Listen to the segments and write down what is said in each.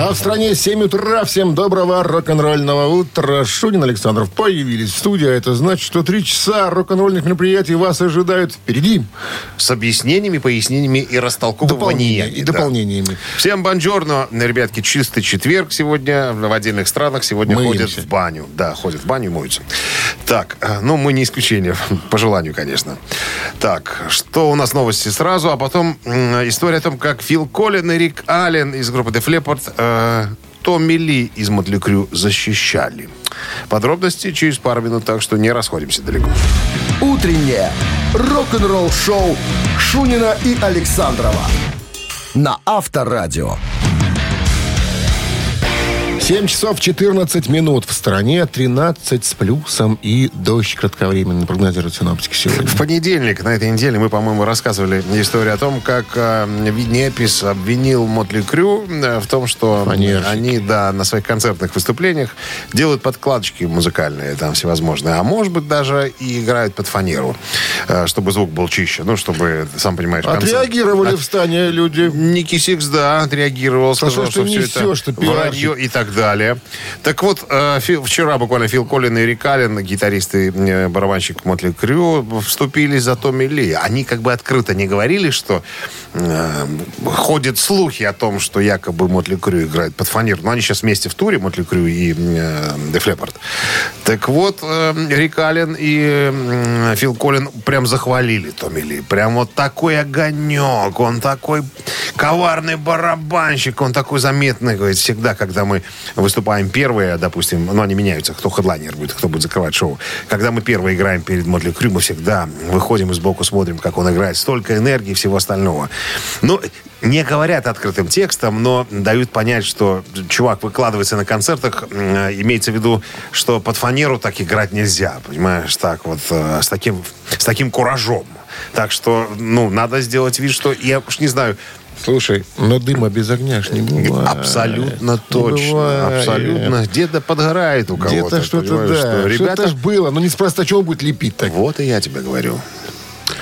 А в стране 7 утра. Всем доброго рок-н-ролльного утра. Шунин Александров появились в студии. а Это значит, что три часа рок-н-ролльных мероприятий вас ожидают впереди. С объяснениями, пояснениями и растолковываниями. И да. дополнениями. Всем бонжорно, ребятки, чистый четверг сегодня в отдельных странах сегодня Мыемся. ходят в баню. Да, ходят в баню и моются. Так, э, ну мы не исключение, по желанию, конечно. Так, что у нас новости сразу, а потом история о том, как Фил Коллин и Рик Аллен из группы Def Leppard э, Томми Ли из Мотли Крю защищали. Подробности через пару минут, так что не расходимся далеко. «Утреннее рок-н-ролл-шоу» Шунина и Александрова на Авторадио. 7 часов 14 минут. В стране 13 с плюсом и дождь кратковременный прогнозируют синоптики сегодня. В понедельник на этой неделе мы, по-моему, рассказывали историю о том, как э, Винни Эпис обвинил Mötley Crüe э, в том, что Фанерщики. они, да, на своих концертных выступлениях делают подкладочки музыкальные там всевозможные, а может быть даже и играют под фанеру, э, чтобы звук был чище, ну, чтобы, сам понимаешь, концерт- Отреагировали в стане люди. Ники Сикс, да, отреагировал, сказал, что что, все несешь, это пиарщик. вранье и так далее. Так вот, э, вчера буквально Фил Коллин и Рик Аллен, гитаристы, э, барабанщик Мотли Крю, вступились за Томми Ли. Они как бы открыто не говорили, что э, ходят слухи о том, что якобы Мотли Крю играет под фанеру. Но они сейчас вместе в туре, Мотли Крю и э, Leppard. Так вот, э, Рик Аллен и э, Фил Коллин прям захвалили Томми Ли. Прям вот такой огонек, он такой коварный барабанщик, он такой заметный, говорит, всегда, когда мы выступаем первые, допустим, ну, они меняются, кто хедлайнер будет, кто будет закрывать шоу. Когда мы первые играем перед Мотли Крю, мы всегда выходим и сбоку смотрим, как он играет. Столько энергии и всего остального. Ну, не говорят открытым текстом, но дают понять, что чувак выкладывается на концертах, э, имеется в виду, что под фанеру так играть нельзя, понимаешь, так вот, э, с таким, с таким куражом. Так что, ну, надо сделать вид, что, я уж не знаю, Слушай, но дыма без огня ж не бывает. Абсолютно Не точно. бывает. Абсолютно. Где-то подгорает у кого-то. Где-то что-то, да. что Что-то Ребята, ж было. Ну, неспроста, он будет лепить так? вот и я тебе говорю.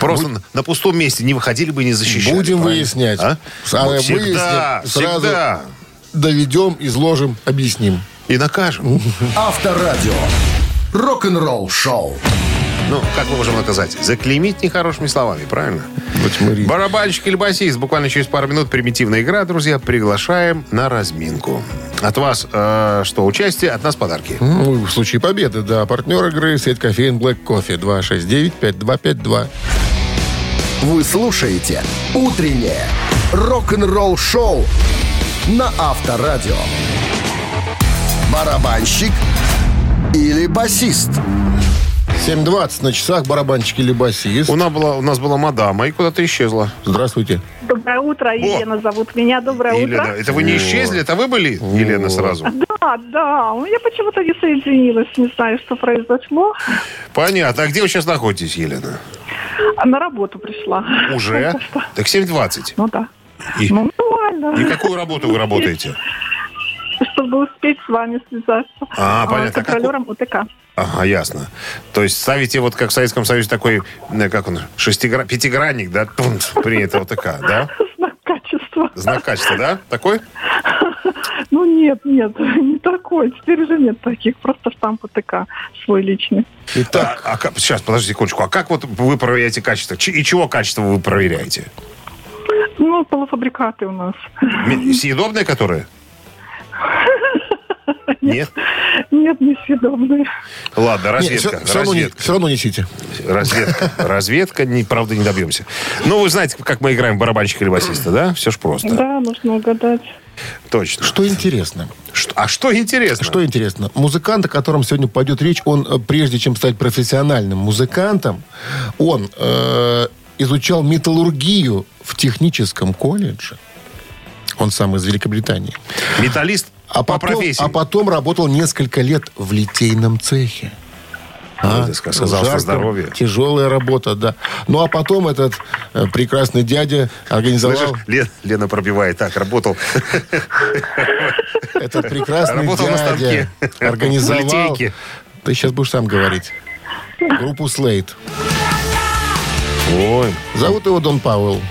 Просто на- на пустом месте не выходили бы и не защищали. Будем правильно? выяснять. А? А выясним, всегда, сразу всегда. Доведем, изложим, объясним. И накажем. Авторадио. Рок-н-ролл-шоу. Ну, как мы можем наказать? Заклеймить нехорошими словами, правильно? Барабанщик или басист. Буквально через пару минут примитивная игра, друзья. Приглашаем на разминку. От вас э, что, участие, от нас подарки. Ну, в случае победы, да. Партнер игры сеть кофеин Black Coffee 269-5252. Вы слушаете «Утреннее рок-н-ролл-шоу» на Авторадио. Барабанщик или басист? 7.20 на часах барабанчик или басист. У нас была, у нас была мадама и куда-то исчезла. Здравствуйте. Доброе утро, Елена зовут меня. Доброе Елена, утро. это вы не исчезли, это вы были, Елена, сразу? Да, да, ну, я почему-то не соединилась, не знаю, что произошло. Понятно. А где вы сейчас находитесь, Елена? А На работу пришла. Уже? Так 7.20. Ну да. И, Ну, нормально. и какую работу вы работаете? Чтобы успеть с вами связаться. А, понятно. С контролером УТК. Ага, ясно. То есть ставите вот как в Советском Союзе такой, э, как он, шестигра... пятигранник, да? Принято такая, да? Знак качества. Знак качества, да? Такой? Ну нет, нет, не такой. Теперь уже нет таких. Просто штамп УТК свой личный. Итак, А, а как- сейчас, подождите секундочку. А как вот вы проверяете качество? И чего качество вы проверяете? Ну, полуфабрикаты у нас. Съедобные которые? Нет? Нет, несъедобные. Ладно, нет, разведка. все, равно не, разведка. все равно несите. Разведка. Разведка, не, правда, не добьемся. Ну, вы знаете, как мы играем в барабанщика или басиста, да? Все ж просто. Да, нужно угадать. Точно. Что интересно? Что- а что интересно? Что интересно? Музыкант, о котором сегодня пойдет речь, он, э, прежде чем стать профессиональным музыкантом, он э, изучал металлургию в техническом колледже. Он сам из Великобритании. Металлист А по потом, профессии. а потом работал несколько лет в литейном цехе. Ты сказал, что здоровье. Тяжелая работа, да. Ну, а потом этот э, прекрасный дядя организовал... Слышишь, Лен- Лена пробивает. Так, работал. Этот прекрасный Работал дядя организовал... Ты сейчас будешь сам говорить. Группу Слейт. Ой. Зовут его Дон Пауэлл.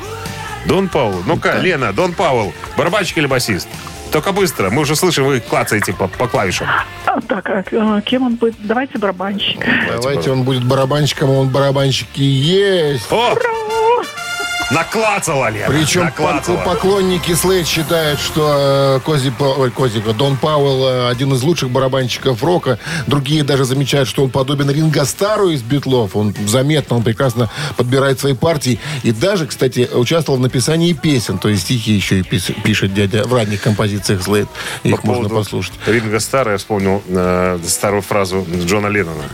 Дон Паул. Ну-ка, Лена, Дон Паул. Барабанщик или басист? Только быстро. Мы уже слышим, вы клацаете по, по клавишам. А, так, а, кем он будет? Давайте барабанщик. Давайте он будет барабанщиком, а он барабанщик и есть. О! Наклацала, Лена. Причем наклацала. пок- поклонники Слейд считают, что э, Кози, ой, Кози, Дон Пауэлл э, один из лучших барабанщиков рока. Другие даже замечают, что он подобен Ринго Стару из Битлов. Он заметно, он прекрасно подбирает свои партии. И даже, кстати, участвовал в написании песен. То есть стихи еще и пишет дядя в ранних композициях Слейд. Их По можно послушать. Ринга Стара я вспомнил э, старую фразу Джона Леннона.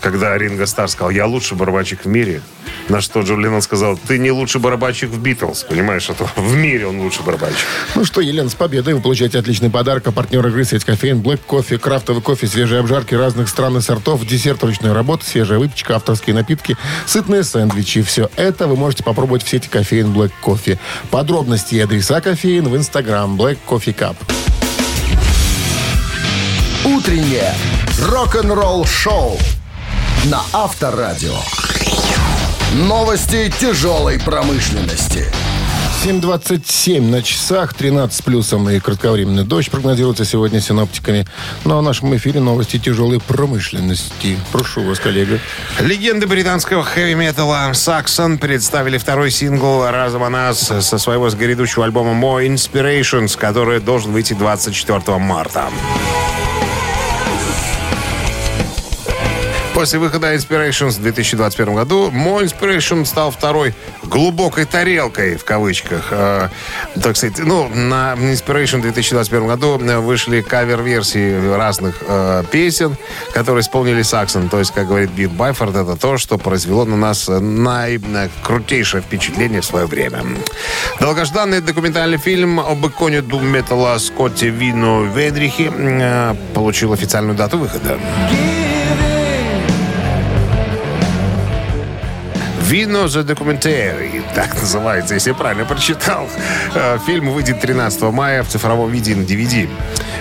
Когда Ринга Стар сказал, я лучший барабанщик в мире. На что Джон Леннон сказал, ты не лучший барабанщик в Битлз. Понимаешь, это в мире он лучший барабанщик. Ну что, Елена, с победой вы получаете отличный подарок. А партнер игры сеть кофеин, Black кофе, крафтовый кофе, свежие обжарки разных стран и сортов, десерт ручной работы, свежая выпечка, авторские напитки, сытные сэндвичи. Все это вы можете попробовать в сети кофеин Black кофе. Подробности и адреса кофеин в инстаграм Black Coffee Cup. Утреннее рок-н-ролл-шоу на Авторадио. Новости тяжелой промышленности. 7.27 на часах, 13 с плюсом и кратковременный дождь прогнозируется сегодня синоптиками. Ну а в нашем эфире новости тяжелой промышленности. Прошу вас, коллега. Легенды британского хэви-металла Saxon представили второй сингл «Разом о нас» со своего грядущего альбома «More Inspirations», который должен выйти 24 марта. После выхода Inspirations в 2021 году More Inspiration стал второй глубокой тарелкой, в кавычках. Э, так сказать, ну, на Inspiration в 2021 году э, вышли кавер-версии разных э, песен, которые исполнили Саксон. То есть, как говорит Бит Байфорд, это то, что произвело на нас наикрутейшее впечатление в свое время. Долгожданный документальный фильм об иконе дум-металла Скотте Вину Венрихе э, получил официальную дату выхода. Вино the Documentary, так называется, если я правильно прочитал. Э, Фильм выйдет 13 мая в цифровом виде на DVD.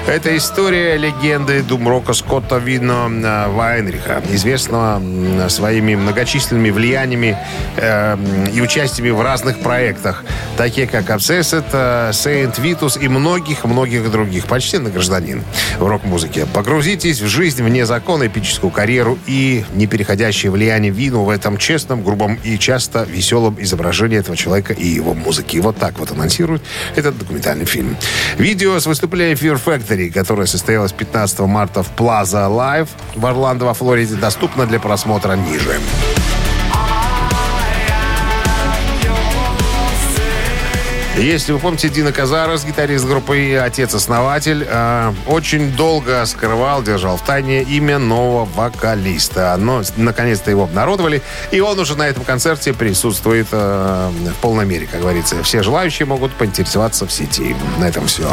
Это история легенды думрока Скотта Вино э, Вайнриха, известного своими многочисленными влияниями э, и участиями в разных проектах, такие как э, Saint Vitus и многих-многих других. Почтенный гражданин в рок-музыке. Погрузитесь в жизнь вне закона, эпическую карьеру и непереходящее влияние Вину в этом честном, грубом и часто веселом изображении этого человека и его музыки. Вот так вот анонсирует этот документальный фильм. Видео с выступления Fear Factory, которое состоялось 15 марта в Plaza Live в Орландо, во Флориде, доступно для просмотра ниже. Если вы помните, Дина Казарос, гитарист группы и отец-основатель, э, очень долго скрывал, держал в тайне имя нового вокалиста. Но наконец-то его обнародовали, и он уже на этом концерте присутствует э, в полной мере, как говорится. Все желающие могут поинтересоваться в сети. На этом все.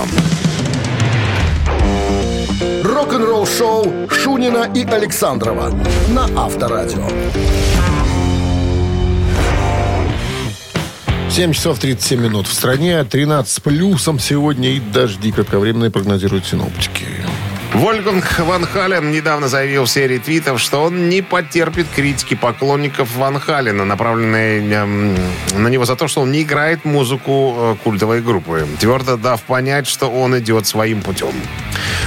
Рок-н-ролл-шоу Шунина и Александрова на Авторадио. 7 часов 37 минут в стране, 13 с плюсом сегодня и дожди кратковременные прогнозируют синоптики. Вольганг Ван Хален недавно заявил в серии твитов, что он не потерпит критики поклонников Ван Халена, направленной эм, на него за то, что он не играет музыку э, культовой группы, твердо дав понять, что он идет своим путем.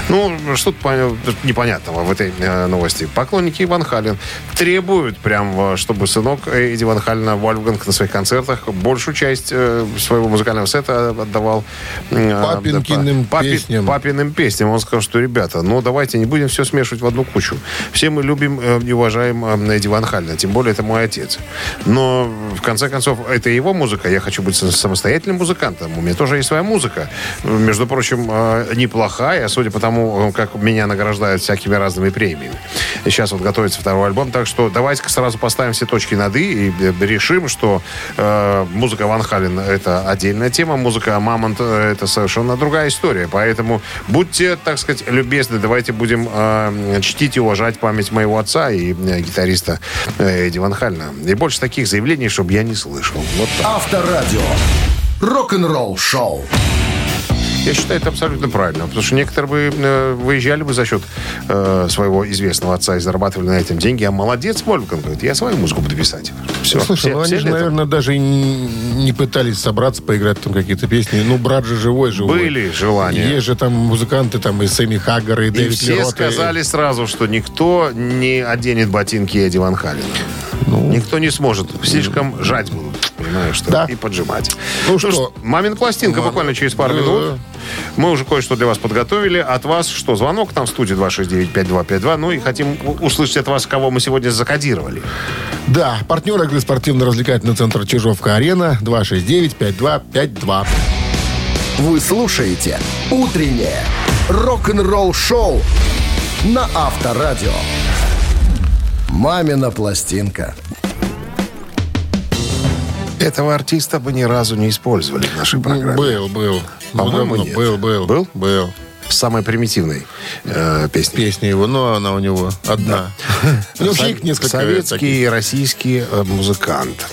Ну, что-то пон- непонятного в этой э, новости. Поклонники Ван Хален требуют прям, э, чтобы сынок Эдди Ван Халена Вольфганг на своих концертах большую часть э, своего музыкального сета отдавал э, Папинкиным папи- песням. папиным песням. Он сказал, что, ребята, ну давайте не будем все смешивать в одну кучу. Все мы любим э, и уважаем э, Эдди Ван Халлена, тем более это мой отец. Но, в конце концов, это его музыка, я хочу быть самостоятельным музыкантом. У меня тоже есть своя музыка. Между прочим, э, неплохая, судя по тому, э, как меня награждают всякими разными премиями. Сейчас вот готовится второй альбом, так что давайте-ка сразу поставим все точки над «и» и э, решим, что э, музыка Ван Хален это отдельная тема, музыка Мамонт э, это совершенно другая история. Поэтому будьте, так сказать, любезны, давайте будем э, чтить и уважать память моего отца и э, гитариста э, Эдди Ван Халена. И больше таких заявлений, чтобы я не слышал. Вот так. Авторадио. Рок-н-ролл-шоу. Я считаю, это абсолютно правильно. Потому что некоторые бы э, выезжали бы за счет э, своего известного отца и зарабатывали на этом деньги. А молодец, Вольфганг, говорит, я свою музыку буду писать. Все. Слушай, ну они же, наверное, даже и не пытались собраться, поиграть там какие-то песни. Ну, брат же живой, живой. Были желания. Есть же там музыканты, там и Сэмми Хаггар, и, И Дэвид все Лерот, и- сказали сразу, что никто не оденет ботинки Эдди Ван Халена. Никто не сможет. Слишком жать будут, понимаешь, что? Да. и поджимать. Ну что? мамин пластинка Мама. буквально через пару Да. минут. Мы уже кое-что для вас подготовили. От вас что? Звонок там в студии 269-5252. Ну и хотим услышать от вас, кого мы сегодня закодировали. Да, партнер игры спортивно-развлекательный центр Чижовка-Арена 269-5252. Вы слушаете «Утреннее рок-н-ролл-шоу» на Авторадио. «Мамина пластинка». Этого артиста бы ни разу не использовали в нашей программе. Был, был. Ну, По-моему, нет. Был, был. Был? Был. С самой примитивной э, песней. Песня его, но она у него одна. У него вообще их несколько Советский и российский э, музыкант.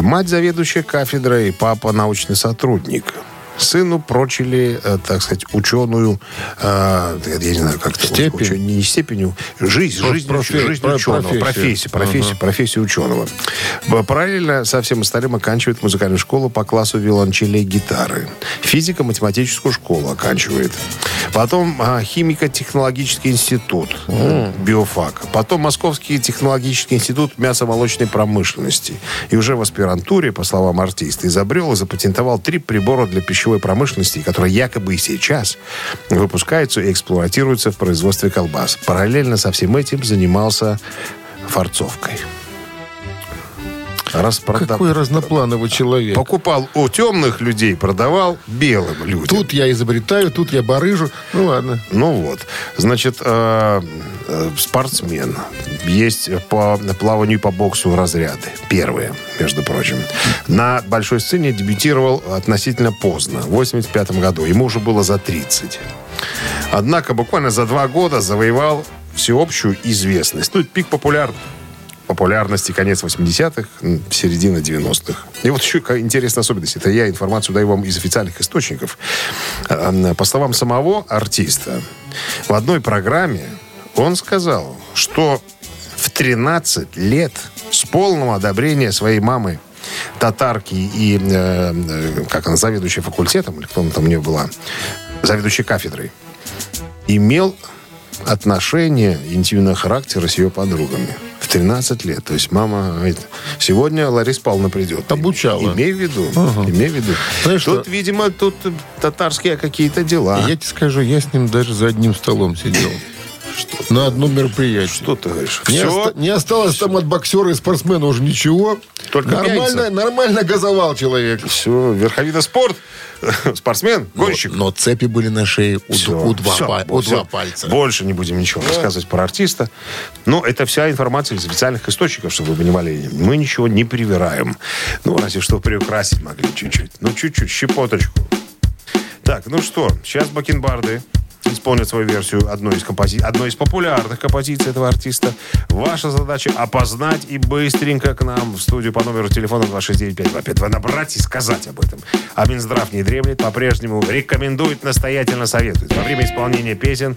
Мать заведующая кафедрой, папа научный сотрудник. Сыну прочили, э, так сказать, ученую, э, я не знаю, как это Степень? уч- не степенью, жизнь, Про- жизнь, профи- жизнь ученого, профессию. профессию, профессию, Ага. профессию ученого. Параллельно со всем остальным оканчивает музыкальную школу по классу виолончели и гитары. Физико-математическую школу оканчивает. Потом а, химико-технологический институт, э, биофак. Потом Московский технологический институт мясомолочной промышленности. И уже в аспирантуре, по словам артиста, изобрел и запатентовал три прибора для пищевой промышленности, которые якобы и сейчас выпускаются и эксплуатируются в производстве колбас. Параллельно со всем этим занимался форцовкой. Распродав- Какой разноплановый человек. Покупал у темных людей, продавал белым людям. Тут я изобретаю, тут я барыжу. Ну ладно. Ну вот, значит, э, э, спортсмен. Есть по плаванию и по боксу разряды. Первые, между прочим. На большой сцене дебютировал относительно поздно, в 85 году. Ему уже было за 30. Однако буквально за два года завоевал всеобщую известность. Ну, пик популяр... популярности конец 80-х, м, середина 90-х. И вот еще интересная особенность. Это я информацию даю вам из официальных источников. По словам самого артиста, в одной программе он сказал, что в 13 лет с полного одобрения своей мамы татарки и, э, э, как она, заведующая факультетом, или кто она там у нее была, заведующей кафедрой, имел отношения интимного характера с ее подругами. В 13 лет. То есть мама говорит, сегодня Лариса Павловна придет. Обучала. Имей в виду. Имей в виду. Знаешь тут, что? видимо, тут татарские какие-то дела. Я тебе скажу, я с ним даже за одним столом сидел. На одном мероприятии. Что ты говоришь? Не, Все? оста- не осталось там от боксера и спортсмена уже ничего. Только нормально, пьяница. нормально газовал человек. Все, верховина спорт, спортсмен, гонщик. Но, но цепи были на шее у, Всё, у два, вот у два всё. пальца. Больше не будем ничего рассказывать про артиста. Но это вся информация из официальных источников, чтобы вы понимали. Мы ничего не привираем. Ну, разве что приукрасить могли чуть-чуть. Ну, чуть-чуть, щепоточку. Так, ну что, сейчас бакенбарды исполнят свою версию одной из, компози... одной из популярных композиций этого артиста. Ваша задача опознать и быстренько к нам в студию по номеру телефона 269-5252 набрать и сказать об этом. А Минздрав не дремлет, по-прежнему рекомендует, настоятельно советует во время исполнения песен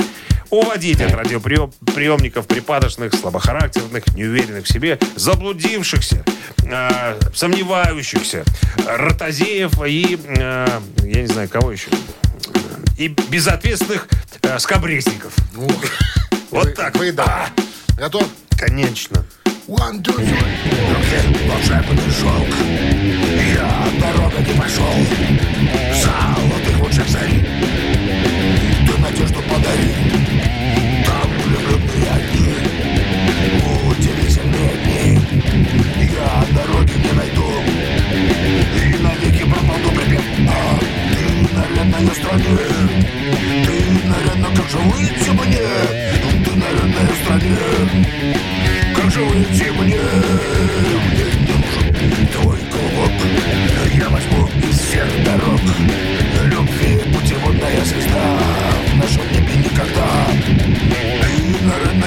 уводить от радиоприемников припадочных, слабохарактерных, неуверенных в себе, заблудившихся, э, сомневающихся, ротозеев и, э, я не знаю, кого еще, и безответственных э, скобрезников. Вот так. Вы, да. Готов? Конечно. One, two, three. волшебный шелк Я дорога не пошел Золотых лучших зарей Ты надежду подари в стране Ты, наверное, как же выйти мне Ты, наверное, стране как же уйти мне? Мне не. Нужен твой клубок Я возьму из всех дорог. Любви путеводная звезда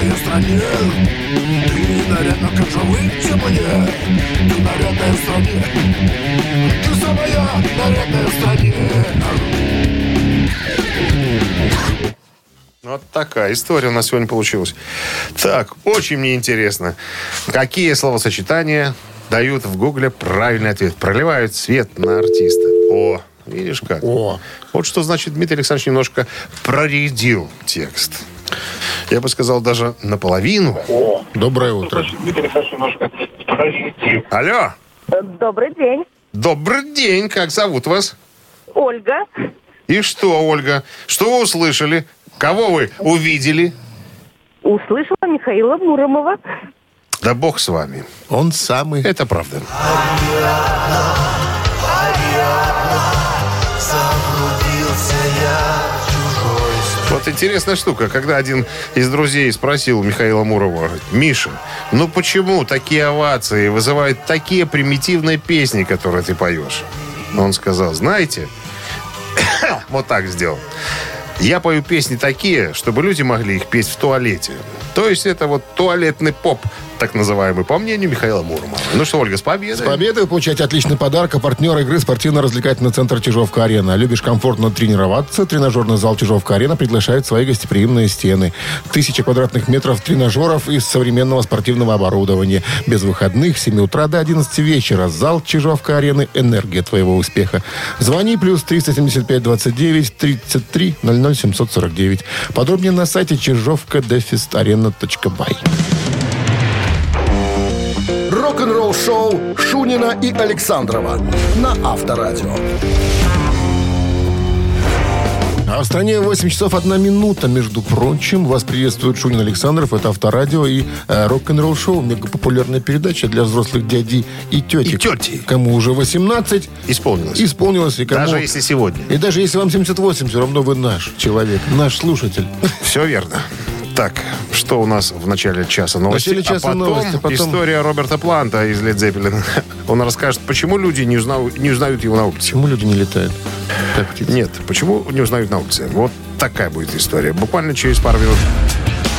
Родной стране Ты, наверное, как же выйти мне? Ты на родной стране Ты самая нарядная в стране Вот такая история у нас сегодня получилась. Так, очень мне интересно, какие словосочетания дают в гугле правильный ответ? Проливают свет на артиста. О, видишь как? О. Вот что значит Дмитрий Александрович немножко проредил текст. Я бы сказал, даже наполовину. Доброе утро. Алло, Добрый день. добрый день, как зовут вас? Ольга. И что, Ольга, что вы услышали? Кого вы увидели? Услышала Михаила Муромова. Да бог с вами. Он самый. Это правда. Вот интересная штука, когда один из друзей спросил Михаила Мурова, Миша, ну почему такие овации вызывают такие примитивные песни, которые ты поешь? Он сказал, знаете, вот так сделал. Я пою песни такие, чтобы люди могли их петь в туалете. То есть это вот туалетный поп, так называемый, по мнению Михаила Муромова. Ну что, Ольга, с победой. С победой вы получаете отличный подарок. А партнер игры спортивно-развлекательный центр Чижовка-Арена. Любишь комфортно тренироваться? Тренажерный зал Чижовка-Арена приглашает свои гостеприимные стены. Тысяча квадратных метров тренажеров из современного спортивного оборудования. Без выходных с 7 утра до 11 вечера. Зал Чижовка-Арены. Энергия твоего успеха. Звони плюс 375 29 33 00 749. Подробнее на сайте чижовка-арена.бай. Рок-н-ролл шоу Шунина и Александрова на Авторадио. А в стране 8 часов 1 минута, между прочим. Вас приветствует Шунин Александров. Это Авторадио и э, рок-н-ролл шоу. Мегапопулярная передача для взрослых дядей и тетек. И тети. Кому уже 18, Исполнилось. исполнилось. И кому... Даже если сегодня. И даже если вам 78, все равно вы наш человек, наш слушатель. Все верно. Так, что у нас в начале часа новости? начале часа а потом, новости, потом- история Роберта Планта из Led Zeppelin. Он расскажет, почему люди не, узнав- не узнают его на улице. Почему люди не летают? Как птицы? Нет, почему не узнают на улице? Вот такая будет история. Буквально через пару минут.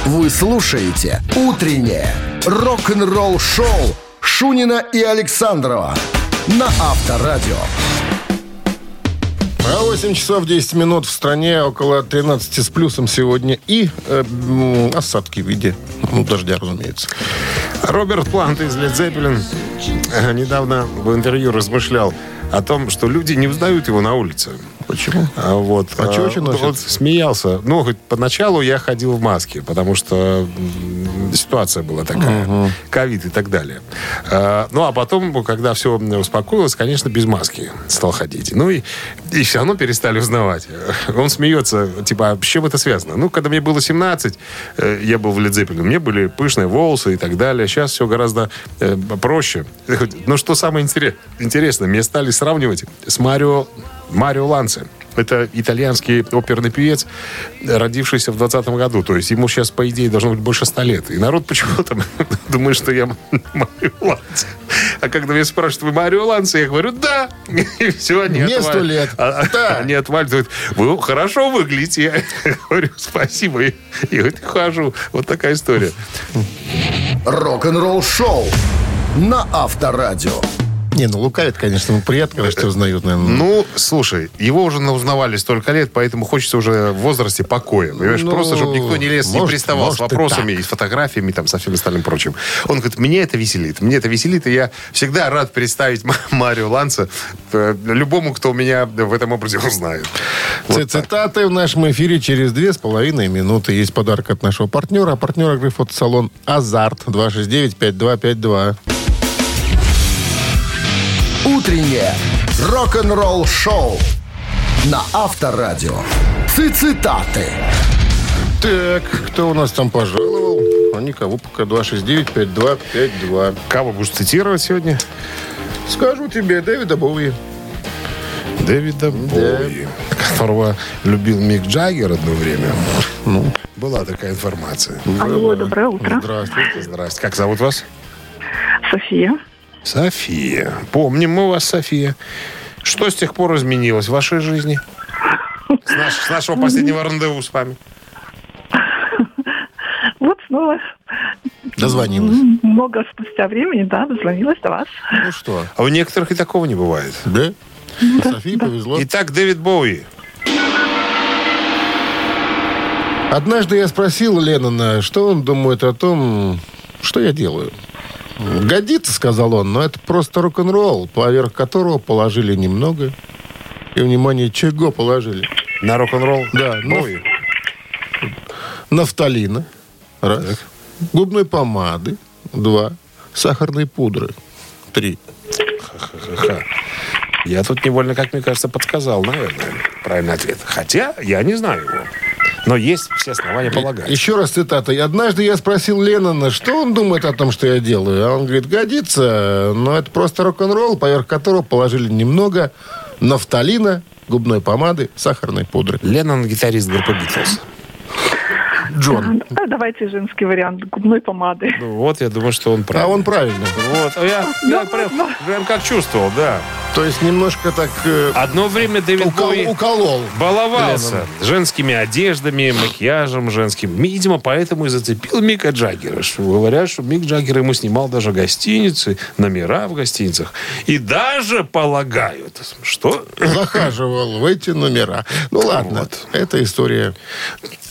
Вы слушаете «Утреннее рок-н-ролл-шоу» Шунина и Александрова на Авторадио. А 8 часов 10 минут в стране, около 13 с плюсом сегодня. И э, осадки в виде ну, дождя, разумеется. Роберт Плант из Led Zeppelin э, недавно в интервью размышлял о том, что люди не узнают его на улице. Почему? А вот, А чё очень носит? Он смеялся. Ну, хоть поначалу я ходил в маске, потому что ситуация была такая. Ковид и так далее. А, ну, а потом, когда все успокоилось, конечно, без маски стал ходить. Ну, и, и все равно перестали узнавать. Он смеется, типа, а с чем это связано? Ну, когда мне было 17, э, я был в у меня были пышные волосы и так далее. Сейчас все гораздо э, проще. Но что самое интерес- интересное, меня стали сравнивать с Марио Марио Ланце. Это итальянский оперный певец, родившийся в 20 году. То есть ему сейчас, по идее, должно быть больше 100 лет. И народ почему-то думает, что я Марио Ланце. А когда меня спрашивают, вы Марио Ланце, я говорю, да. И все, они Мне отваливают. 100 лет. А- а- Да. Они отваливают. Вы хорошо выглядите. Я говорю, спасибо. И и вот хожу. Вот такая история. Рок-н-ролл-шоу на Авторадио. Не, ну лукавит, конечно, ну приятно, когда тебя узнают, наверное. Ну, слушай, его уже узнавали столько лет, поэтому хочется уже в возрасте покоя. Понимаешь, Ну, просто, чтобы никто не лез, не может, приставал с может и вопросами и, с фотографиями, там, со всем остальным прочим. Он говорит, мне это веселит. Мне это веселит, и я всегда рад представить Ма- Марио Ланца э, любому, кто меня в этом образе узнает. Вот так. Цитаты в нашем эфире через две с половиной минуты. Есть подарок от нашего партнера. А партнер игры фотосалон «Азарт» 269-5252. Утреннее рок-н-ролл-шоу на Авторадио. Цитаты. Так, кто у нас там пожаловал? А никого пока 269-5252. Кого будешь цитировать сегодня? Скажу тебе, Дэвида Боуи. Дэвида Боуи, которого любил Мик Джаггер одно время. Была такая информация. Алло, доброе утро. Здравствуйте. Здрасте. Как зовут вас? София. София. Помним мы вас, София. Что с тех пор изменилось в вашей жизни? С, наш- с нашего последнего рандеву с вами. Вот снова Дозвонилась. много спустя времени, да, дозвонилась до вас. Ну что, А у некоторых и такого не бывает. да? Софии повезло. Итак, Дэвид Боуи. Однажды я спросил Леннона, что он думает о том, что я делаю. «Годится», — сказал он, — «но это просто рок-н-ролл, поверх которого положили немного». И, внимание, чего положили? На рок-н-ролл? Да, ну, Ой. Нафталина. Раз. Губной помады. Два. Сахарной пудры. Три. Ха. Я тут невольно, как мне кажется, подсказал, наверное, правильный ответ. Хотя я не знаю его. Но есть все основания полагать. Еще раз цитата. «И «Однажды я спросил Леннона, что он думает о том, что я делаю. А он говорит, годится, но это просто рок-н-ролл, поверх которого положили немного нафталина, губной помады, сахарной пудры». Леннон гитарист группы Битлз. Джон. А давайте женский вариант губной помады. Ну, вот, я думаю, что он А прав. он правильно. Вот, а я, я прям, прям как чувствовал, да. То есть немножко так э, Одно время Дэвид укол- Боуи уколол. баловался Леннон. женскими одеждами, макияжем женским. Видимо, поэтому и зацепил Мика Джаггера. Говорят, что Мик Джаггер ему снимал даже гостиницы, номера в гостиницах. И даже полагают, что Захаживал в эти номера. Ну ладно, Вот. это история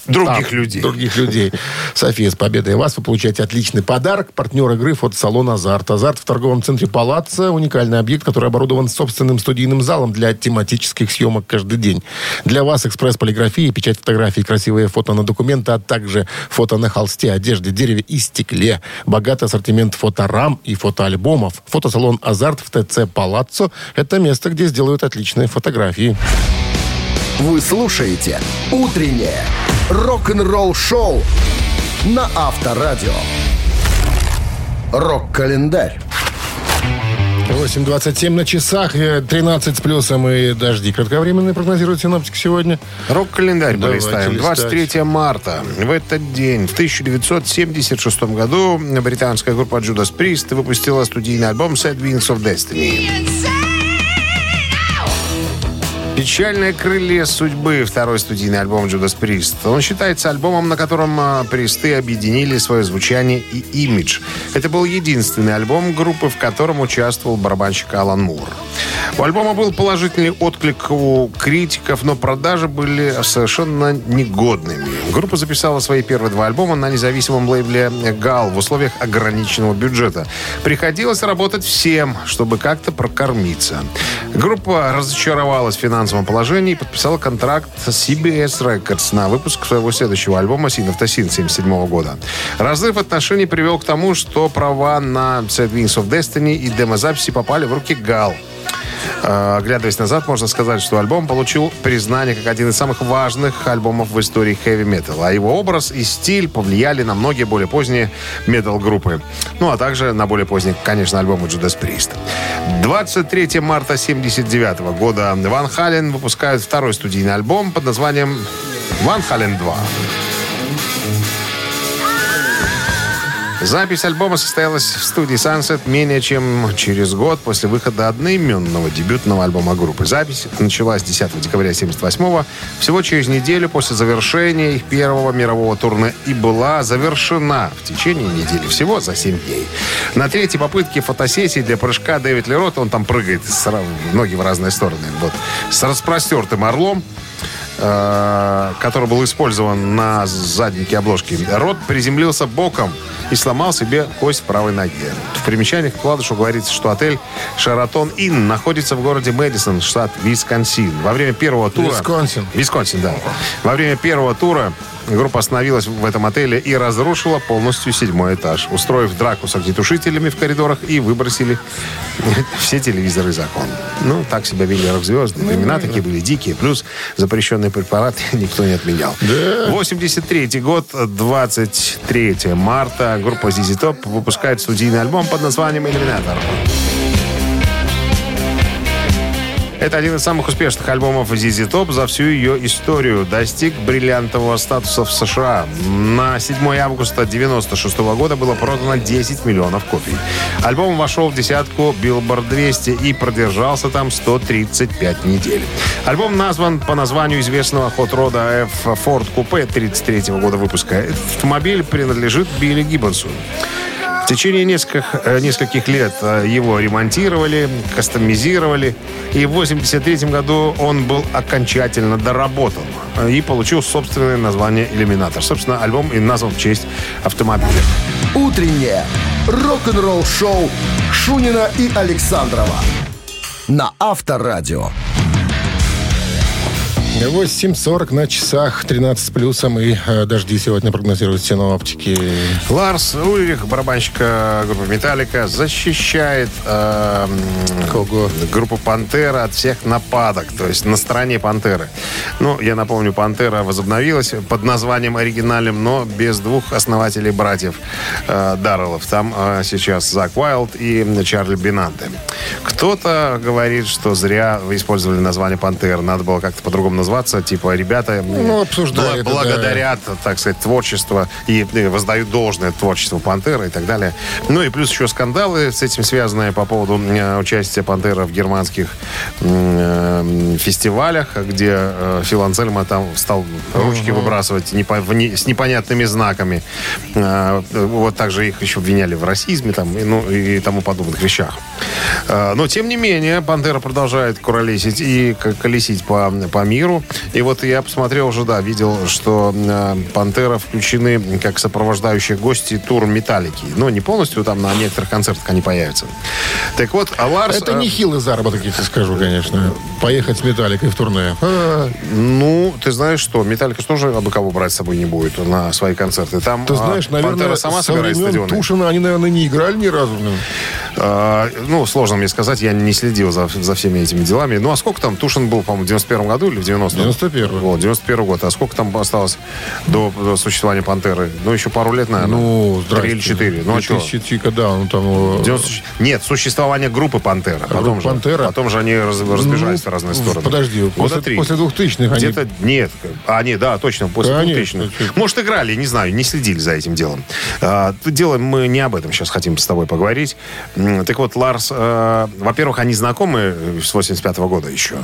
других А, людей. Других людей. София, с победой вас. Вы получаете отличный подарок. Партнер игры фотосалон «Азарт». «Азарт» в торговом центре «Палаццо». Уникальный объект, который оборудован собственным студийным залом для тематических съемок каждый день. Для вас экспресс-полиграфия, печать фотографий, красивые фото на документы, а также фото на холсте, одежде, дереве и стекле. Богатый ассортимент фоторам и фотоальбомов. Фотосалон «Азарт» в ТЦ «Палаццо» – это место, где сделают отличные фотографии. Вы слушаете «Утреннее рок-н-ролл-шоу» на Авторадио. Рок-календарь. 8.27 на часах, э, 13 с плюсом и дожди. Кратковременные прогнозируют синоптики сегодня. Рок-календарь Давайте полистаем. листать. 23 марта. В этот день, в 1976 году, британская группа Judas Priest выпустила студийный альбом Sad Wings of Destiny. «Печальное крылья судьбы» — второй студийный альбом Judas Priest. Он считается альбомом, на котором а, Присты объединили свое звучание и имидж. Это был единственный альбом группы, в котором участвовал барабанщик Алан Мур. У альбома был положительный отклик у критиков, но продажи были совершенно негодными. Группа записала свои первые два альбома на независимом лейбле «Гал» в условиях ограниченного бюджета. Приходилось работать всем, чтобы как-то прокормиться. Группа разочаровалась в финансовом положении и подписала контракт с CBS Records на выпуск своего следующего альбома «Sin of the Sin» 1977 года. Разрыв отношений привел к тому, что права на Sad Wings of Destiny и демозаписи попали в руки «Гал». Э, Оглядываясь назад, можно сказать, что альбом получил признание как один из самых важных альбомов в истории хэви металла. А его образ и стиль повлияли на многие более поздние метал-группы. Ну, а также на более поздние, конечно, альбомы Judas Priest. 23 марта 79 года Ван Хален выпускает второй студийный альбом под названием «Ван Хален 2». Запись альбома состоялась в студии Sunset менее чем через год после выхода одноименного дебютного альбома группы. Запись началась 10 декабря 1978 всего через неделю после завершения их первого мирового турне и была завершена в течение недели, всего за 7 дней. На третьей попытке фотосессии для прыжка Дэвид Лерот, он там прыгает ноги в разные стороны, вот, с распростертым орлом, э, который был использован на заднике обложки. Рот приземлился боком и сломал себе кость в правой ноге. В примечаниях к вкладышу говорится, что отель «Шаратон Inn» находится в городе Мэдисон, штат Висконсин. Во время первого тура... Висконсин. Висконсин, да. Во время первого тура группа остановилась в этом отеле и разрушила полностью седьмой этаж, устроив драку с огнетушителями в коридорах и выбросили все телевизоры из окон. Ну, так себя вели рок-звезды. Времена такие были дикие. Плюс запрещенные препараты никто не отменял. 83 год, 23 марта, группа ZZ Top выпускает студийный альбом под названием «Иллюминатор». Это один из самых успешных альбомов ZZ Top за всю ее историю. Достиг бриллиантового статуса в США. На 7 августа 1996 года было продано 10 миллионов копий. Альбом вошел в десятку Billboard 200 и продержался там 135 недель. Альбом назван по названию известного хот-рода F Ford Coupe 33 года выпуска. Этот автомобиль принадлежит Билли Гиббонсу. В течение нескольких, э, нескольких лет э, его ремонтировали, кастомизировали, и в 83 году он был окончательно доработан э, и получил собственное название «Иллюминатор». Собственно, альбом и назван в честь автомобиля. Утреннее рок-н-ролл-шоу Шунина и Александрова на Авторадио. 8.40 на часах, 13 с плюсом, и э, дожди сегодня прогнозируют синоптики. Ларс Ульрих, барабанщик э, группы «Металлика», защищает э, Кого? группу «Пантера» от всех нападок, то есть на стороне «Пантеры». Ну, я напомню, «Пантера» возобновилась под названием оригинальным, но без двух основателей братьев э, Дарреллов. Там э, сейчас Зак Уайлд и Чарли Бинанте. Кто-то говорит, что зря вы использовали название «Пантера», надо было как-то по-другому назваться, типа ребята Ну, обсуждают благодарят, так сказать, творчество и воздают должное творчеству «Пантера» и так далее. Ну и плюс еще скандалы с этим связанные по поводу участия «Пантера» в германских э, фестивалях, где э, Фил Анцельма там стал ручки выбрасывать непо- в не- с непонятными знаками. Э, Вот также их еще обвиняли в расизме там, и, ну, и тому подобных вещах. Э, Но, тем не менее, «Пантера» продолжает куролесить и колесить по, по миру. И вот я посмотрел уже, да, видел, что э, «Пантера» включены как сопровождающие гости тур «Металлики». Но не полностью, там на некоторых концертах они появятся. Так вот, а Ларс... Это э, нехилый заработок, я тебе скажу, конечно. Поехать с металликой в турне. А, Ну, ты знаешь что, «Металлика» тоже абы кого брать с собой не будет на свои концерты. Там ты а, знаешь, наверное, «Пантера» сама со собирает стадионы. Тушина они, наверное, не играли ни разу. ну. А, ну, сложно мне сказать, я не следил за, за всеми этими делами. Ну, а сколько там? Тушин был, по-моему, в 91 году или в 90-м? 91-й. Вот, 91 год. А сколько там осталось до, до существования «Пантеры»? Ну, еще пару лет, наверное. Ну. Три или четыре. Ну, а что? 2000, когда он там... э, 90 Нет, существование группы «Пантера». Потом же, «Пантера»? Потом же они раз- разбежались Ну, в разные стороны. Подожди, Года после, три. после 2000-х они... Где-то нет. А, нет, да, точно, после Конечно. 2000-х. Может, играли, не знаю, не следили за этим делом. А, дело, мы не об этом сейчас хотим с тобой поговорить. Так вот, Ларс, э, во-первых, они знакомы с 85 года еще,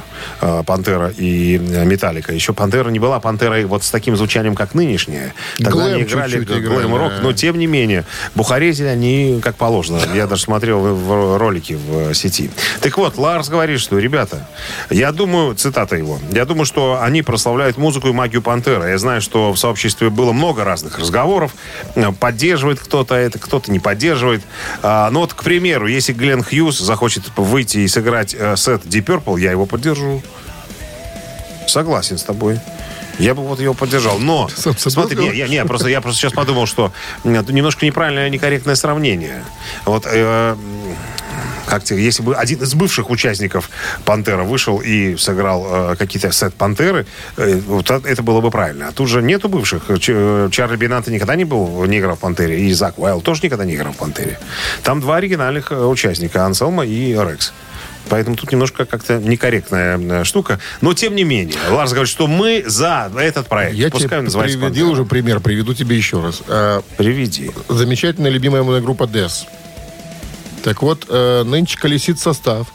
э, Пантера и э, Металлика. Еще Пантера не была Пантерой вот с таким звучанием, как нынешняя. Тогда Глэм они играли глэм-рок, да. но тем не менее, бухарезили они как положено. Я даже смотрел в ролики в сети. Так вот, Ларс говорит, что, ребята, я думаю, цитата его, я думаю, что они прославляют музыку и магию Пантера. Я знаю, что в сообществе было много разных разговоров. Э, Поддерживает кто-то это, кто-то не поддерживает. А, ну вот, к примеру, если Глен Хьюз захочет выйти и сыграть э, сет Deep Purple, я его поддержу. Согласен с тобой. Я бы вот его поддержал. Но, Сам смотри, не, я, не, просто, я просто сейчас подумал, что немножко неправильное, некорректное сравнение. Вот, э, как тебе, если бы один из бывших участников Пантера вышел и сыграл э, какие-то сет Пантеры, э, вот это было бы правильно. А тут же нету бывших. Ч- э, Чарли Бинанте никогда не был, не играл в Пантере, и Зак Уайл тоже никогда не играл в Пантере. Там два оригинальных э, участника, Анселма и Рекс. Поэтому тут немножко как-то некорректная э, штука. Но тем не менее, Ларс говорит, что мы за этот проект. Я Пускай тебе приведу «Пантера». уже пример, приведу тебе еще раз. А, Приведи. замечательная любимая моя группа Дес. Так вот, э, нынче колесит состав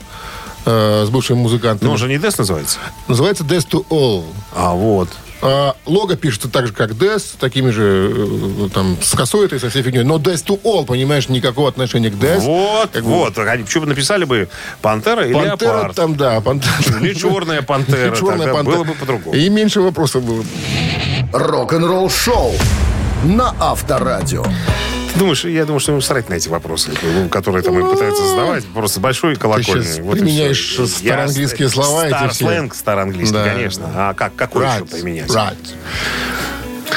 э, с бывшим музыкантом. Ну, он же не Дес называется. Называется Death to All. А вот. А, лого пишется так же, как Death, такими же, э, там, с косой этой, со всей фигней. Но Death to All, понимаешь, никакого отношения к Death. Вот, Как бы вот. Они почему бы написали бы Пантера или Пантера Леопард? там, да. Пантера. Или черная пантера. Или черная Тогда пантера. Было бы по-другому. И меньше вопросов было. Рок-н-ролл шоу на Авторадио. Ты думаешь, я думаю, что ему срать на эти вопросы, которые там и пытаются задавать. Просто большой колокольный. щас Вот и применяешь староанглийские слова эти стар- все. Сленг староанглийский, Да. конечно. А как, какой еще применять? right.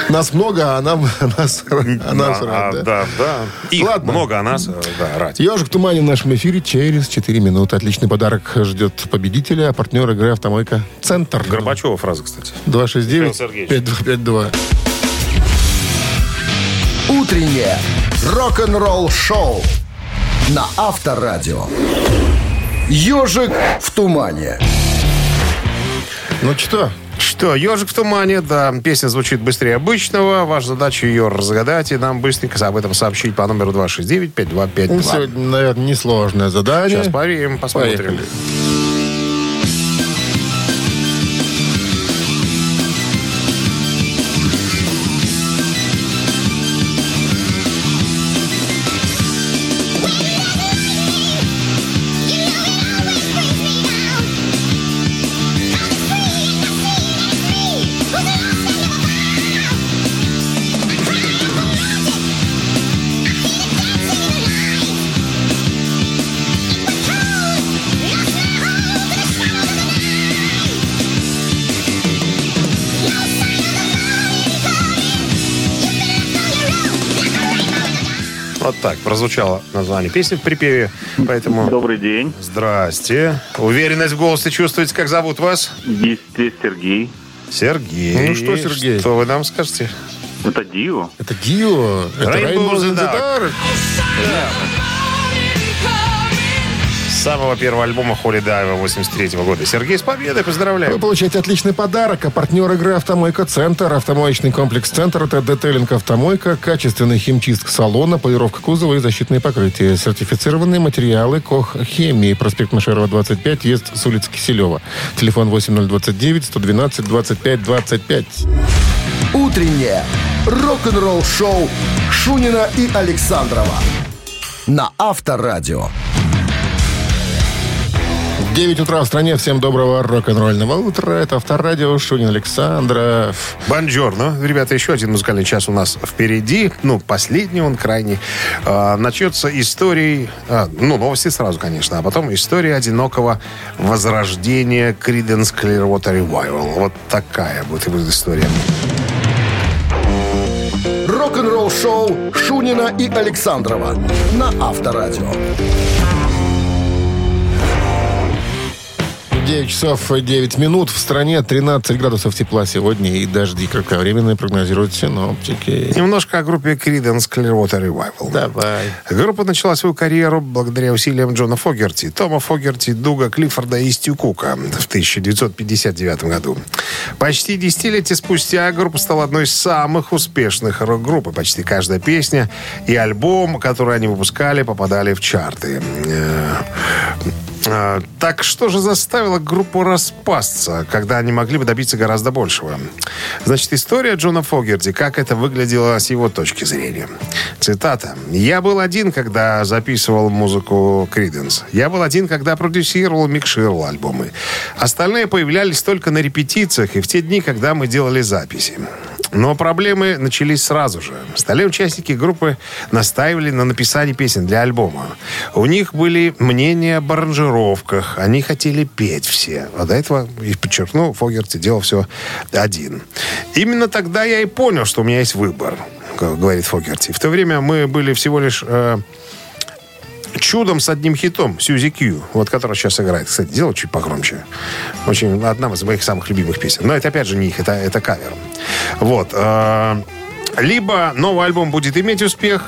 Нас много, а нам, а нас, а нас Да, рад, да? да, да. Их Ладно. много, а нас, э, да, рать. Ежик в тумане в нашем эфире через 4 минуты. Отличный подарок ждет победителя, а партнер игры «Автомойка Центр». Горбачева фраза, кстати. 269 Михаил Сергеевич. 5252. Утреннее рок-н-ролл шоу на Авторадио. Ежик в тумане. Ну что, Что, «Ежик в тумане», да, песня звучит быстрее обычного. Ваша задача ее разгадать и нам быстренько об этом сообщить по номеру 269-5252. ну, сегодня, наверное, несложное задание. Сейчас проверим, посмотрим. Поехали. Прозвучало название песни в припеве. Поэтому Добрый день. здрасте. Уверенность в голосе чувствуете, как зовут вас? Здесь, Сергей. Сергей. Ну что, Сергей? Что вы нам скажете? Это Дио. Это Дио. Это Rainbow Rainbow the in the Dark. С самого первого альбома Холли Дайва 83 года. Сергей, с победой, Вы поздравляю. получаете отличный подарок. А партнер игры «Автомойка Центр». Автомоечный комплекс «Центр» — это детейлинг «Автомойка», качественный химчистка салона, полировка кузова и защитные покрытия. Сертифицированные материалы «Кох Хемии». Проспект Машерова, 25, въезд с улицы Киселева. Телефон 8029-112-25-25. Утреннее рок-н-ролл-шоу Шунина и Александрова на Авторадио. 9 утра в стране. Всем доброго рок-н-ролльного утра. Это Авторадио Шунин Александров. Бонжорно. Ребята, еще один музыкальный час у нас впереди. Ну, последний он крайний. А, начнется историей... а, ну, новости сразу, конечно. А потом история одинокого возрождения Creedence Clearwater Revival. Вот такая будет и будет история. Рок-н-ролл-шоу Шунина и Александрова на Авторадио. 9 часов 9 минут. В стране 13 градусов тепла сегодня и дожди кратковременные прогнозируют синоптики. Немножко о группе Creedence Clearwater Revival. Давай. Группа начала свою карьеру благодаря усилиям Джона Фогерти, Тома Фогерти, Дуга Клиффорда и Стю Кука в 1959 году. Почти десятилетие спустя группа стала одной из самых успешных рок-групп. Почти каждая песня и альбом, который они выпускали, попадали в чарты. Э, Так что же заставило группу распасться, когда они могли бы добиться гораздо большего? Значит, история Джона Фогерти, как это выглядело с его точки зрения. Цитата. «Я был один, когда записывал музыку Криденс. Я был один, когда продюсировал микшировал альбомы. Остальные появлялись только на репетициях и в те дни, когда мы делали записи. Но проблемы начались сразу же. Остальные участники группы настаивали на написании песен для альбома. У них были мнения об аранжировках. Они хотели петь все. А до этого, и подчеркну, Фогерти делал все один. Именно тогда я и понял, что у меня есть выбор, говорит Фогерти. В то время мы были всего лишь... э, чудом с одним хитом Сьюзи Кью, вот который сейчас играет. Кстати, дело чуть погромче. Очень одна из моих самых любимых песен. Но это опять же не их, это, это кавер. Вот. э, Либо новый альбом будет иметь успех,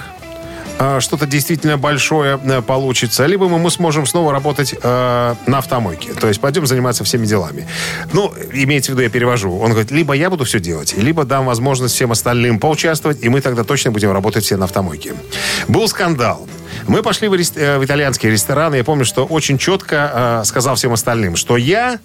э, что-то действительно большое э, получится, либо мы, сможем снова работать э, на автомойке. То есть пойдем заниматься всеми делами. Ну, имеется в виду, я перевожу. Он говорит, либо я буду все делать, либо дам возможность всем остальным поучаствовать, и мы тогда точно будем работать все на автомойке. Был скандал. Мы пошли в, рес- э, в итальянский ресторан, я помню, что очень четко э, сказал всем остальным, что я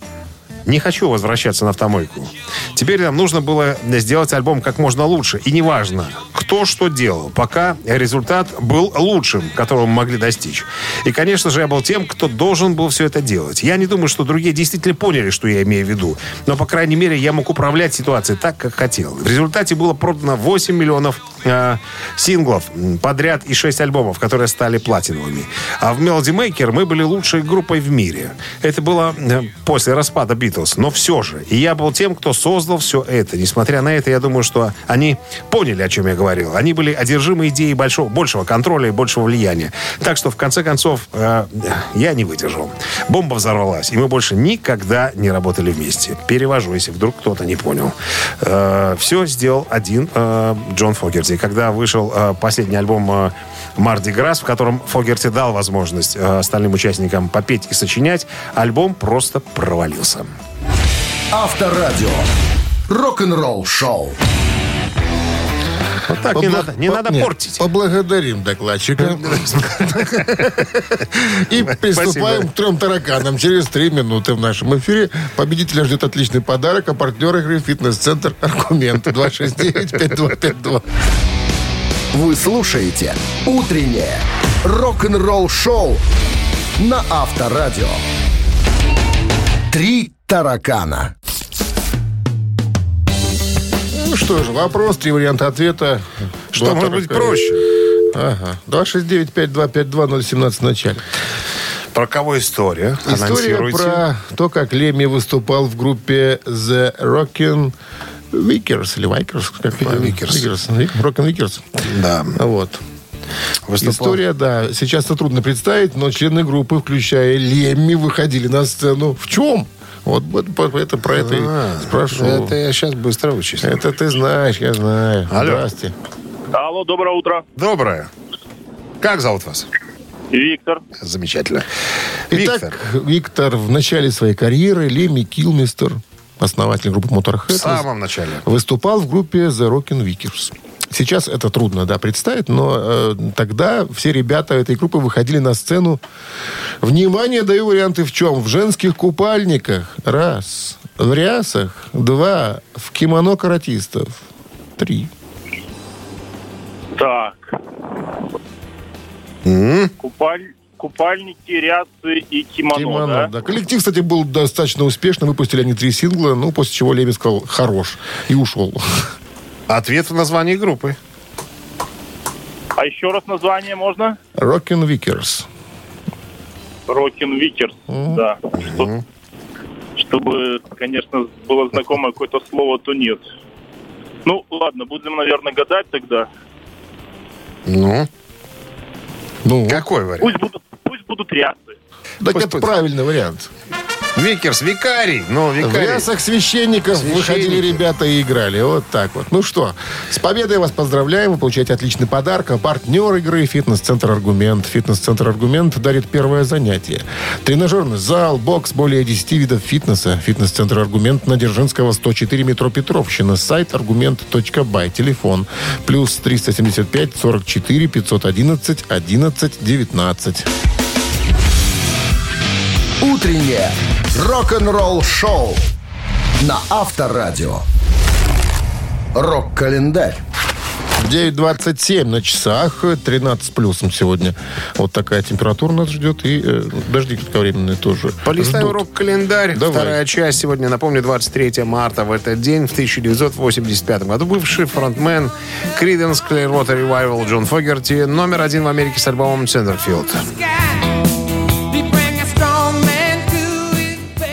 не хочу возвращаться на автомойку. Теперь нам нужно было сделать альбом как можно лучше. И неважно, кто что делал, пока результат был лучшим, которого мы могли достичь. И, конечно же, я был тем, кто должен был все это делать. Я не думаю, что другие действительно поняли, что я имею в виду. Но, по крайней мере, я мог управлять ситуацией так, как хотел. В результате было продано 8 миллионов э, синглов подряд и 6 альбомов, которые стали платиновыми. А в Melody Maker мы были лучшей группой в мире. Это было э, после распада Битлз. Но все же. И я был тем, кто создал все это. Несмотря на это, я думаю, что они поняли, о чем я говорил. Они были одержимы идеей большого, большего контроля и большего влияния. Так что, в конце концов, э, я не выдержал. Бомба взорвалась, и мы больше никогда не работали вместе. Перевожу, если вдруг кто-то не понял. все сделал один э, Джон Фогерти. Когда вышел э, последний альбом э, Марди Грасс, в котором Фогерти дал возможность э, остальным участникам попеть и сочинять, альбом просто провалился. Авторадио. Рок-н-ролл-шоу. Вот так не Побла- надо, не по- надо нет, портить. Поблагодарим докладчика. И приступаем к трем тараканам. Через три минуты в нашем эфире победителя ждет отличный подарок, а партнер игры «Фитнес-центр Аргумент» 269-5252. Вы слушаете «Утреннее рок-н-ролл-шоу» на Авторадио. Три таракана. Ну что же, вопрос, три варианта ответа. Что Два может быть таракана. проще? Ага. 269-5252-017 в начале. Про кого история? История про то, как Леми выступал в группе The Rockin' Vickers или Vikers, как? Vickers. Vickers. Rockin' Vickers. Да. Вот. Выступал. История, да, сейчас это трудно представить, но члены группы, включая Лемми, выходили на сцену. В чем? Вот, это про это А, и спрошу. Это я сейчас быстро вычислю. Это ты знаешь, я знаю. Алло. Здрасте. Алло, доброе утро. Доброе. Как зовут вас? Виктор. Замечательно. Итак, Виктор, Виктор. в начале своей карьеры Лемми Килмистер, основатель группы в Motorhead, самом начале. выступал в группе The Rockin' Vickers. Сейчас это трудно, да, представить, но э, тогда все ребята этой группы выходили на сцену. Внимание, даю варианты в чем? В женских купальниках. Раз. В рясах. Два. В кимоно каратистов. Три. Так. М? Купаль... Купальники, рясы и кимоно, Кимоно, да? да. Коллектив, кстати, был достаточно успешным. Выпустили они три сингла, ну, после чего Леми сказал «хорош» и ушел. Ответ в названии группы. А еще раз название можно? Rockin' Vickers. Rockin' Vickers, да. Что- Чтобы, конечно, было знакомое какое-то слово, то нет. Ну, ладно, будем, наверное, гадать тогда. Ну, Ну, какой вариант? Пусть будут, пусть будут рясы. так пусть это будет. правильный вариант. Vickers, викарий. Ну, В викарий. рясах священников Священники. выходили ребята и играли. Вот так вот. Ну что, с победой вас поздравляем. Вы получаете отличный подарок. А партнер игры «Фитнес-центр Аргумент». «Фитнес-центр Аргумент» дарит первое занятие. Тренажерный зал, бокс, более 10 видов фитнеса. «Фитнес-центр Аргумент» на Дзержинского, 104 метро Петровщина. Сайт аргумент.бай. Телефон плюс 375 44 511 11 19. Утреннее рок-н-ролл-шоу на Авторадио. Рок-календарь. 9.27 на часах, 13 с плюсом сегодня. Вот такая температура нас ждет. И э, дожди кратковременные тоже Полистаем рок-календарь. Давай. Вторая часть сегодня, напомню, 23 марта. В этот день, в 1985 году, бывший фронтмен Creedence Clearwater Revival Джон Фогерти номер один в Америке с альбомом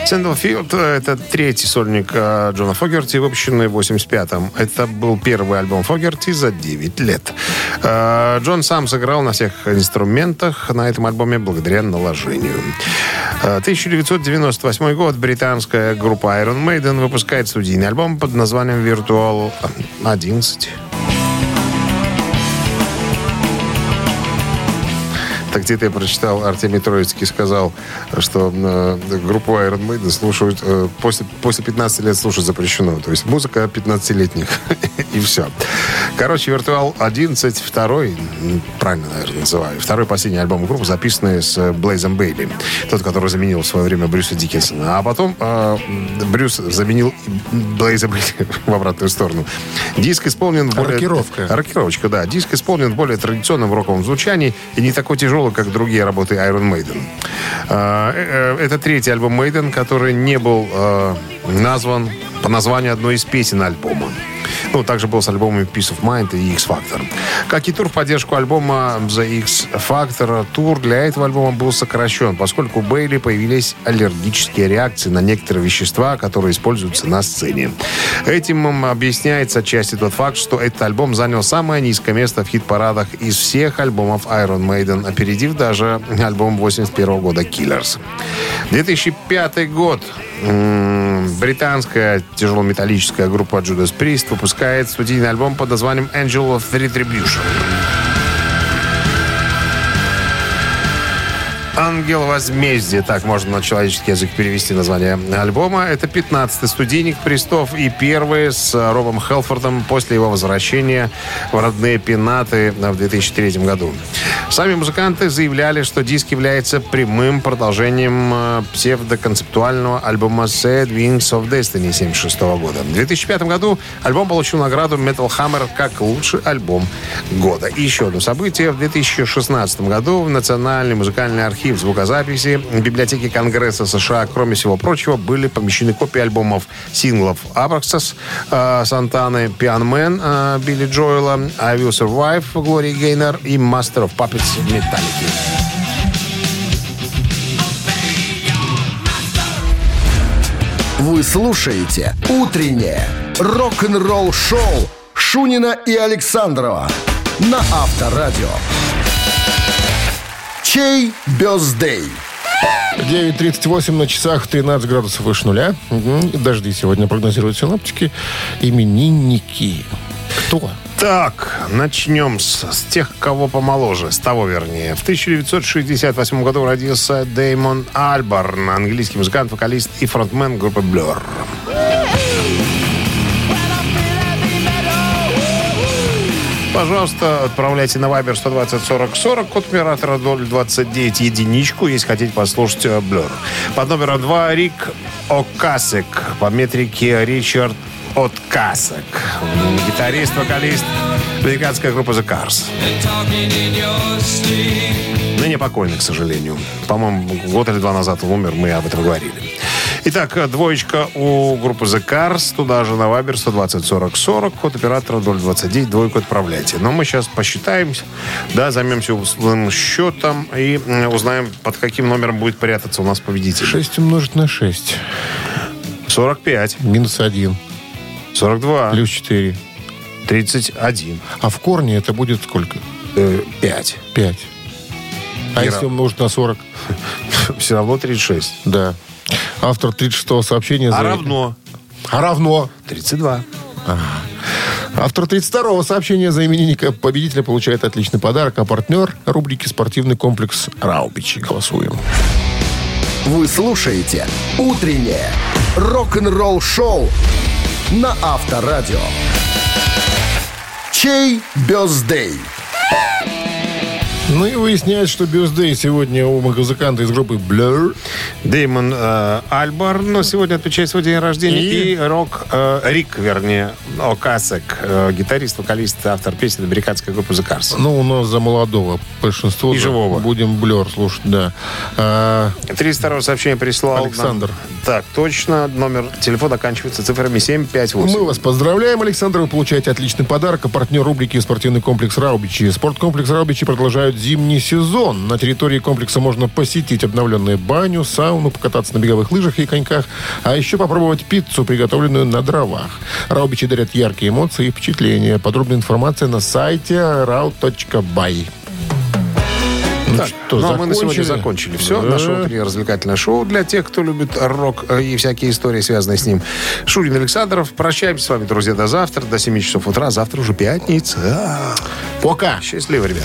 Centerfield — это третий сольник э, Джона Фогерти, выпущенный в 85-м. Это был первый альбом Фогерти за 9 лет. Э, Джон сам сыграл на всех инструментах на этом альбоме благодаря наложению. Э, 1998 год. Британская группа Iron Maiden выпускает студийный альбом под названием «Virtual 11». Так где-то я прочитал, Артемий Троицкий сказал, что э, группу Iron Maiden слушают э, после, после 15 лет слушать запрещено. То есть музыка 15-летних. И все. Короче, Виртуал 11, второй, правильно, наверное, называю, второй последний альбом группы, записанный с Блейзом Бейли. Тот, который заменил в свое время Брюса Диккенсона. А потом э, Брюс заменил Блейза Бейли в обратную сторону. Диск исполнен более... Рокировка. Рокировочка, да. Диск исполнен в более традиционном роковом звучании и не такой тяжелый, как другие работы Iron Maiden. А, э, э, Это третий альбом Maiden, который не был э, назван по названию одной из песен альбома. Ну, также был с альбомами Peace of Mind и X Factor. Как и тур в поддержку альбома The X Factor, тур для этого альбома был сокращен, поскольку у Бейли появились аллергические реакции на некоторые вещества, которые используются на сцене. Этим объясняется отчасти тот факт, что этот альбом занял самое низкое место в хит-парадах из всех альбомов Iron Maiden, опередив даже альбом 81 года Killers. 2005 год. Британская тяжелометаллическая группа Judas Priest выпускает студийный альбом под названием Angel of Retribution. «Ангел возмездия», так можно на человеческий язык перевести название альбома. Это 15-й студийник Пристов и первый с Робом Хелфордом после его возвращения в родные пенаты в 2003 году. Сами музыканты заявляли, что диск является прямым продолжением э, псевдоконцептуального альбома Sad Wings of Destiny 1976 года. В 2005 году альбом получил награду Metal Hammer как лучший альбом года. И еще одно событие. В 2016 году в Национальный музыкальный архив звукозаписи библиотеки Конгресса США, кроме всего прочего, были помещены копии альбомов синглов Abraxas, э, Сантаны, Man, э, Билли Джоэла, I Will Survive, Глории Гейнер и Master of Puppets Metallica. Вы слушаете «Утреннее рок-н-ролл-шоу» Шунина и Александрова на Авторадио. Чей бездей? 9.38 на часах, 13 градусов выше нуля. Мгм. Дожди сегодня прогнозируют синоптики. Именинники. Кто? Так, начнем с, с тех, кого помоложе, с того вернее. В 1968 году родился Дэймон Альборн, английский музыкант, вокалист и фронтмен группы Blur. Пожалуйста, отправляйте на Viber 120 40 40, код оператора 029 единичку, если хотите послушать э, Blur. Под номером 2 Рик Окасек, по метрике Ричард Откасек. Гитарист, вокалист американская группа The Cars. Ныне покойный, к сожалению. По-моему, год или два назад он умер, мы об этом говорили. Итак, э, двоечка у группы The Cars. Туда же на Вайбер 120 40 40. Код оператора 029. Двойку отправляйте. Но мы сейчас посчитаем, да, займемся условным счетом и узнаем, под каким номером будет прятаться у нас победитель. 6 умножить на 6. 45, Минус 1. 42, Плюс 4. 31, А в корне это будет сколько? 5. 5. А Ира. если умножить на 40? Все равно 36. Да. Автор 36-го сообщения... А за- равно А равно. 32. Автор 32-го сообщения за именинника победителя получает отличный подарок, а партнер рубрики «Спортивный комплекс Раубичи». Голосуем. Вы слушаете «Утреннее рок-н-ролл-шоу» на Авторадио. Чей бездей? Ну и выясняется, что Бюздей сегодня у музыканта из группы Blur. Дэймон э, Альборн но сегодня отмечает свой день рождения. И? И, Рок, э, Рик, вернее, Окасек, э, гитарист, вокалист, автор песен американской группы The Cars. Ну, у нас за молодого большинство. И живого. Будем Blur слушать, да. А, 32 сообщение прислал. Александр. нам. Так, точно. Номер телефона оканчивается цифрами 758. мы вас поздравляем, Александр. Вы получаете отличный подарок. А партнер рубрики «Спортивный комплекс Раубичи». Спорткомплекс Раубичи продолжают зимний сезон. На территории комплекса можно посетить обновленную баню, сауну, покататься на беговых лыжах и коньках, а еще попробовать пиццу, приготовленную на дровах. Раубичи дарят яркие эмоции и впечатления. Подробная информация на сайте rau.by. Ну Так, что, ну, а мы на сегодня закончили? Все, Да. наше утреннее развлекательное шоу для тех, кто любит рок и всякие истории, связанные с ним. Шурин Александров. Прощаемся с вами, друзья, до завтра, до 7 часов утра. Завтра уже пятница. Пока! Счастливо, ребят.